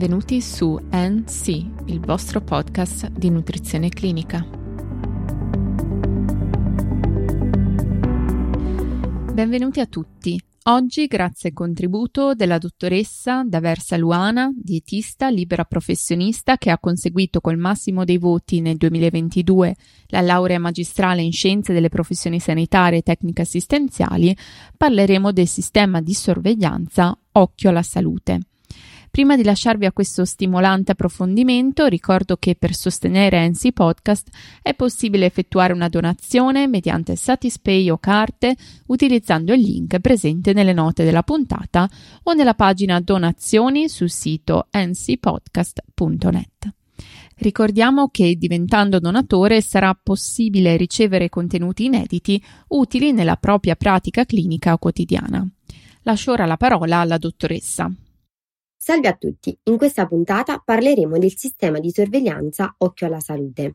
Benvenuti su NC, il vostro podcast di nutrizione clinica. Benvenuti a tutti. Oggi, grazie al contributo della dottoressa Daversa Luana, dietista libera professionista che ha conseguito col massimo dei voti nel 2022 la laurea magistrale in scienze delle professioni sanitarie e tecniche assistenziali, parleremo del sistema di sorveglianza Occhio alla salute. Prima di lasciarvi a questo stimolante approfondimento, ricordo che per sostenere NC Podcast è possibile effettuare una donazione mediante Satispay o carte utilizzando il link presente nelle note della puntata o nella pagina donazioni sul sito ncpodcast.net. Ricordiamo che diventando donatore sarà possibile ricevere contenuti inediti utili nella propria pratica clinica quotidiana. Lascio ora la parola alla dottoressa. Salve a tutti, in questa puntata parleremo del sistema di sorveglianza Occhio alla Salute.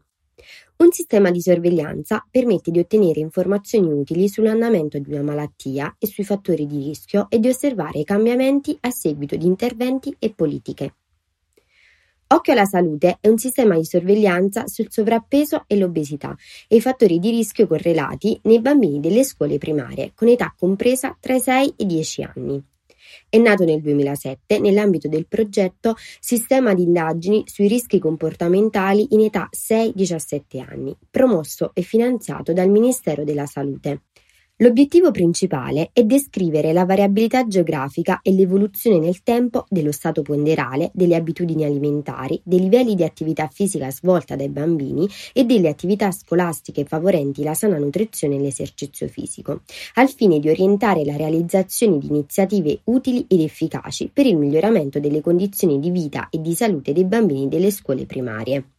Un sistema di sorveglianza permette di ottenere informazioni utili sull'andamento di una malattia e sui fattori di rischio e di osservare i cambiamenti a seguito di interventi e politiche. Occhio alla salute è un sistema di sorveglianza sul sovrappeso e l'obesità e i fattori di rischio correlati nei bambini delle scuole primarie con età compresa tra i 6 e i 10 anni. È nato nel 2007 nell'ambito del progetto Sistema di indagini sui rischi comportamentali in età 6-17 anni, promosso e finanziato dal Ministero della Salute. L'obiettivo principale è descrivere la variabilità geografica e l'evoluzione nel tempo dello stato ponderale, delle abitudini alimentari, dei livelli di attività fisica svolta dai bambini e delle attività scolastiche favorenti la sana nutrizione e l'esercizio fisico, al fine di orientare la realizzazione di iniziative utili ed efficaci per il miglioramento delle condizioni di vita e di salute dei bambini delle scuole primarie.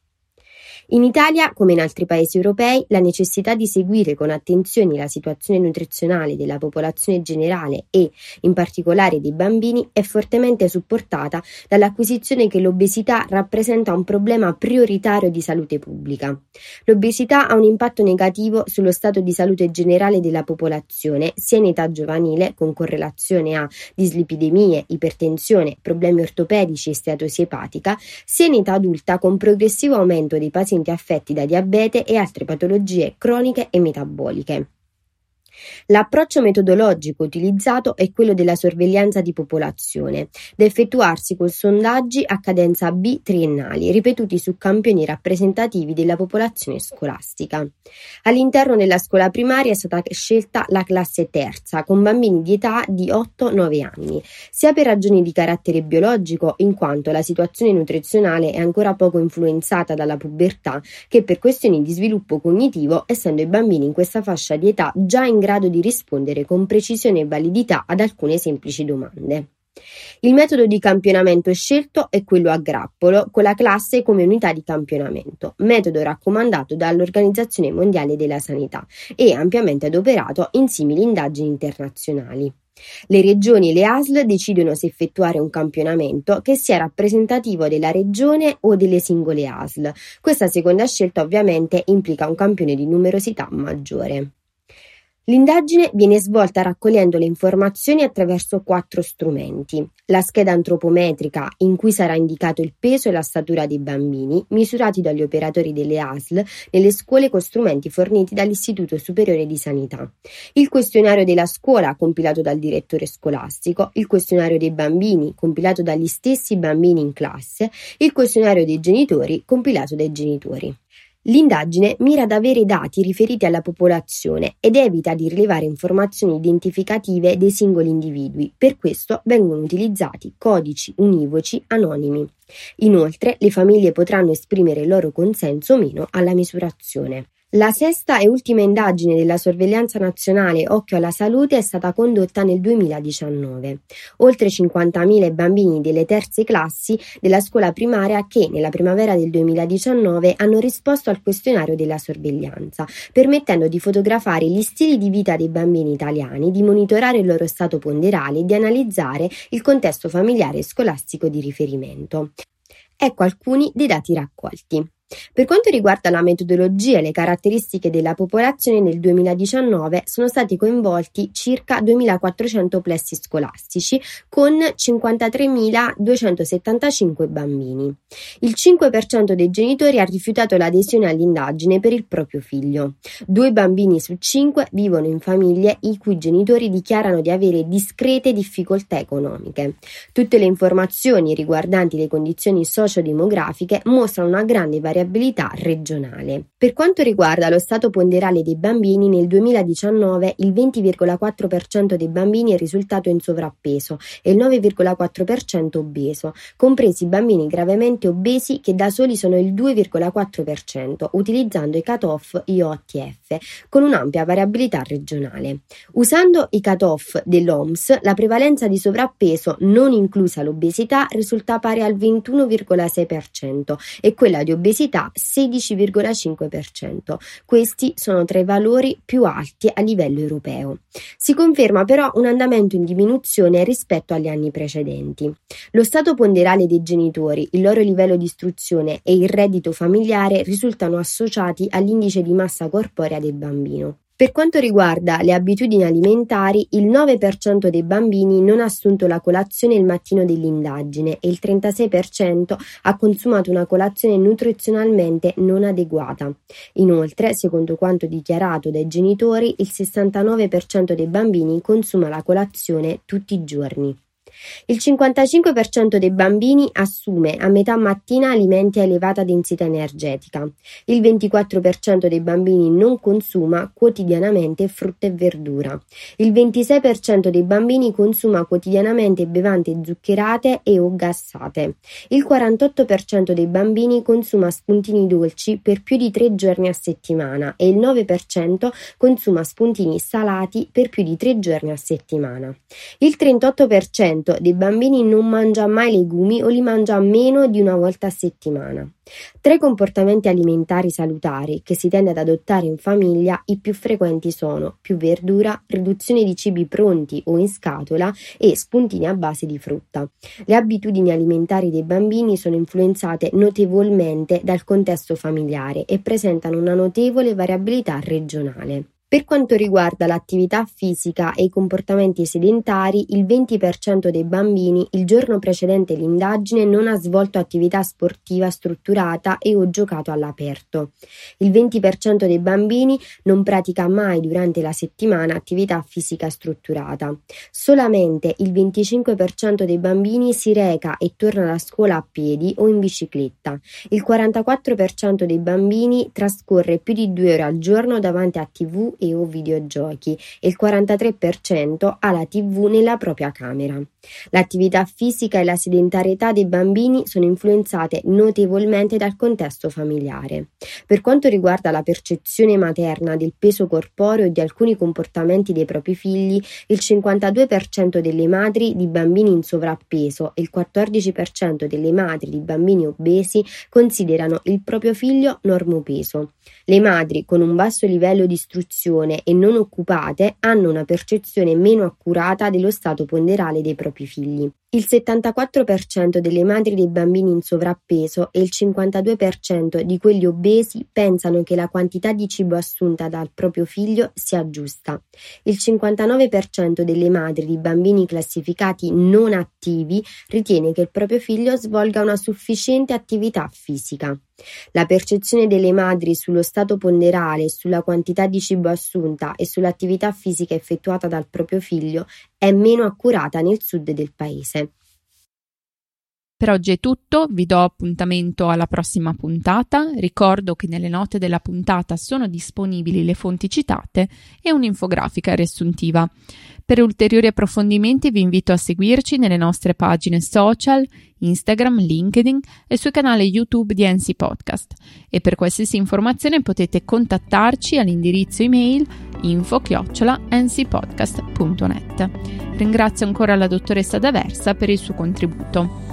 In Italia, come in altri paesi europei, la necessità di seguire con attenzione la situazione nutrizionale della popolazione generale e, in particolare, dei bambini è fortemente supportata dall'acquisizione che l'obesità rappresenta un problema prioritario di salute pubblica. L'obesità ha un impatto negativo sullo stato di salute generale della popolazione, sia in età giovanile, con correlazione a dislipidemie, ipertensione, problemi ortopedici e steatosi epatica, sia in età adulta, con progressivo aumento dei pazienti pazienti affetti da diabete e altre patologie croniche e metaboliche. L'approccio metodologico utilizzato è quello della sorveglianza di popolazione, da effettuarsi con sondaggi a cadenza B triennali, ripetuti su campioni rappresentativi della popolazione scolastica. All'interno della scuola primaria è stata scelta la classe terza, con bambini di età di 8-9 anni, sia per ragioni di carattere biologico, in quanto la situazione nutrizionale è ancora poco influenzata dalla pubertà, che per questioni di sviluppo cognitivo, essendo i bambini in questa fascia di età già in grado di rispondere con precisione e validità ad alcune semplici domande. Il metodo di campionamento scelto è quello a grappolo, con la classe come unità di campionamento, metodo raccomandato dall'Organizzazione Mondiale della Sanità e ampiamente adoperato in simili indagini internazionali. Le regioni e le ASL decidono se effettuare un campionamento che sia rappresentativo della regione o delle singole ASL. Questa seconda scelta ovviamente implica un campione di numerosità maggiore. L'indagine viene svolta raccogliendo le informazioni attraverso quattro strumenti. La scheda antropometrica in cui sarà indicato il peso e la statura dei bambini, misurati dagli operatori delle ASL nelle scuole con strumenti forniti dall'Istituto Superiore di Sanità. Il questionario della scuola, compilato dal direttore scolastico, il questionario dei bambini, compilato dagli stessi bambini in classe, il questionario dei genitori, compilato dai genitori. L'indagine mira ad avere dati riferiti alla popolazione ed evita di rilevare informazioni identificative dei singoli individui, per questo vengono utilizzati codici univoci anonimi. Inoltre, le famiglie potranno esprimere il loro consenso o meno alla misurazione. La sesta e ultima indagine della sorveglianza nazionale Occhio alla Salute è stata condotta nel 2019. Oltre 50.000 bambini delle terze classi della scuola primaria che nella primavera del 2019 hanno risposto al questionario della sorveglianza, permettendo di fotografare gli stili di vita dei bambini italiani, di monitorare il loro stato ponderale e di analizzare il contesto familiare e scolastico di riferimento. Ecco alcuni dei dati raccolti. Per quanto riguarda la metodologia e le caratteristiche della popolazione, nel 2019 sono stati coinvolti circa 2.400 plessi scolastici con 53.275 bambini. Il 5% dei genitori ha rifiutato l'adesione all'indagine per il proprio figlio. Due bambini su cinque vivono in famiglie i cui genitori dichiarano di avere discrete difficoltà economiche. Tutte le informazioni riguardanti le condizioni sociodemografiche mostrano una grande variabilità regionale. Per quanto riguarda lo stato ponderale dei bambini, nel 2019 il 20,4% dei bambini è risultato in sovrappeso e il 9,4% obeso, compresi i bambini gravemente obesi che da soli sono il 2,4%, utilizzando i cut-off IOTF, con un'ampia variabilità regionale. Usando i cut-off dell'OMS, la prevalenza di sovrappeso non inclusa l'obesità risulta pari al 21,6% e quella di obesità 16,5%. Questi sono tra i valori più alti a livello europeo. Si conferma però un andamento in diminuzione rispetto agli anni precedenti. Lo stato ponderale dei genitori, il loro livello di istruzione e il reddito familiare risultano associati all'indice di massa corporea del bambino. Per quanto riguarda le abitudini alimentari, il 9% dei bambini non ha assunto la colazione il mattino dell'indagine e il 36% ha consumato una colazione nutrizionalmente non adeguata. Inoltre, secondo quanto dichiarato dai genitori, il 69% dei bambini consuma la colazione tutti i giorni. Il 55% dei bambini assume a metà mattina alimenti a elevata densità energetica. Il 24% dei bambini non consuma quotidianamente frutta e verdura. Il 26% dei bambini consuma quotidianamente bevande zuccherate e o gassate. Il 48% dei bambini consuma spuntini dolci per più di tre giorni a settimana e il 9% consuma spuntini salati per più di tre giorni a settimana. Il 38% dei bambini non mangia mai legumi o li mangia meno di una volta a settimana. Tra i comportamenti alimentari salutari che si tende ad adottare in famiglia, i più frequenti sono più verdura, riduzione di cibi pronti o in scatola e spuntini a base di frutta. Le abitudini alimentari dei bambini sono influenzate notevolmente dal contesto familiare e presentano una notevole variabilità regionale. Per quanto riguarda l'attività fisica e i comportamenti sedentari, il 20% dei bambini il giorno precedente l'indagine non ha svolto attività sportiva strutturata e o giocato all'aperto. Il 20% dei bambini non pratica mai durante la settimana attività fisica strutturata. Solamente il 25% dei bambini si reca e torna da scuola a piedi o in bicicletta. Il 44% dei bambini trascorre più di due ore al giorno davanti a TV o videogiochi e il 43% ha la TV nella propria camera. L'attività fisica e la sedentarietà dei bambini sono influenzate notevolmente dal contesto familiare. Per quanto riguarda la percezione materna del peso corporeo e di alcuni comportamenti dei propri figli, il 52% delle madri di bambini in sovrappeso e il 14% delle madri di bambini obesi considerano il proprio figlio normopeso. Le madri con un basso livello di istruzione e non occupate hanno una percezione meno accurata dello stato ponderale dei propri figli. Il 74% delle madri dei bambini in sovrappeso e il 52% di quelli obesi pensano che la quantità di cibo assunta dal proprio figlio sia giusta. Il 59% delle madri di bambini classificati non attivi ritiene che il proprio figlio svolga una sufficiente attività fisica. La percezione delle madri sullo stato ponderale, sulla quantità di cibo assunta e sull'attività fisica effettuata dal proprio figlio è meno accurata nel sud del paese. Per oggi è tutto, vi do appuntamento alla prossima puntata. Ricordo che nelle note della puntata sono disponibili le fonti citate e un'infografica riassuntiva. Per ulteriori approfondimenti vi invito a seguirci nelle nostre pagine social, Instagram, LinkedIn e sul canale YouTube di NC Podcast. E per qualsiasi informazione potete contattarci all'indirizzo email info-ncpodcast.net. Ringrazio ancora la dottoressa D'Aversa per il suo contributo.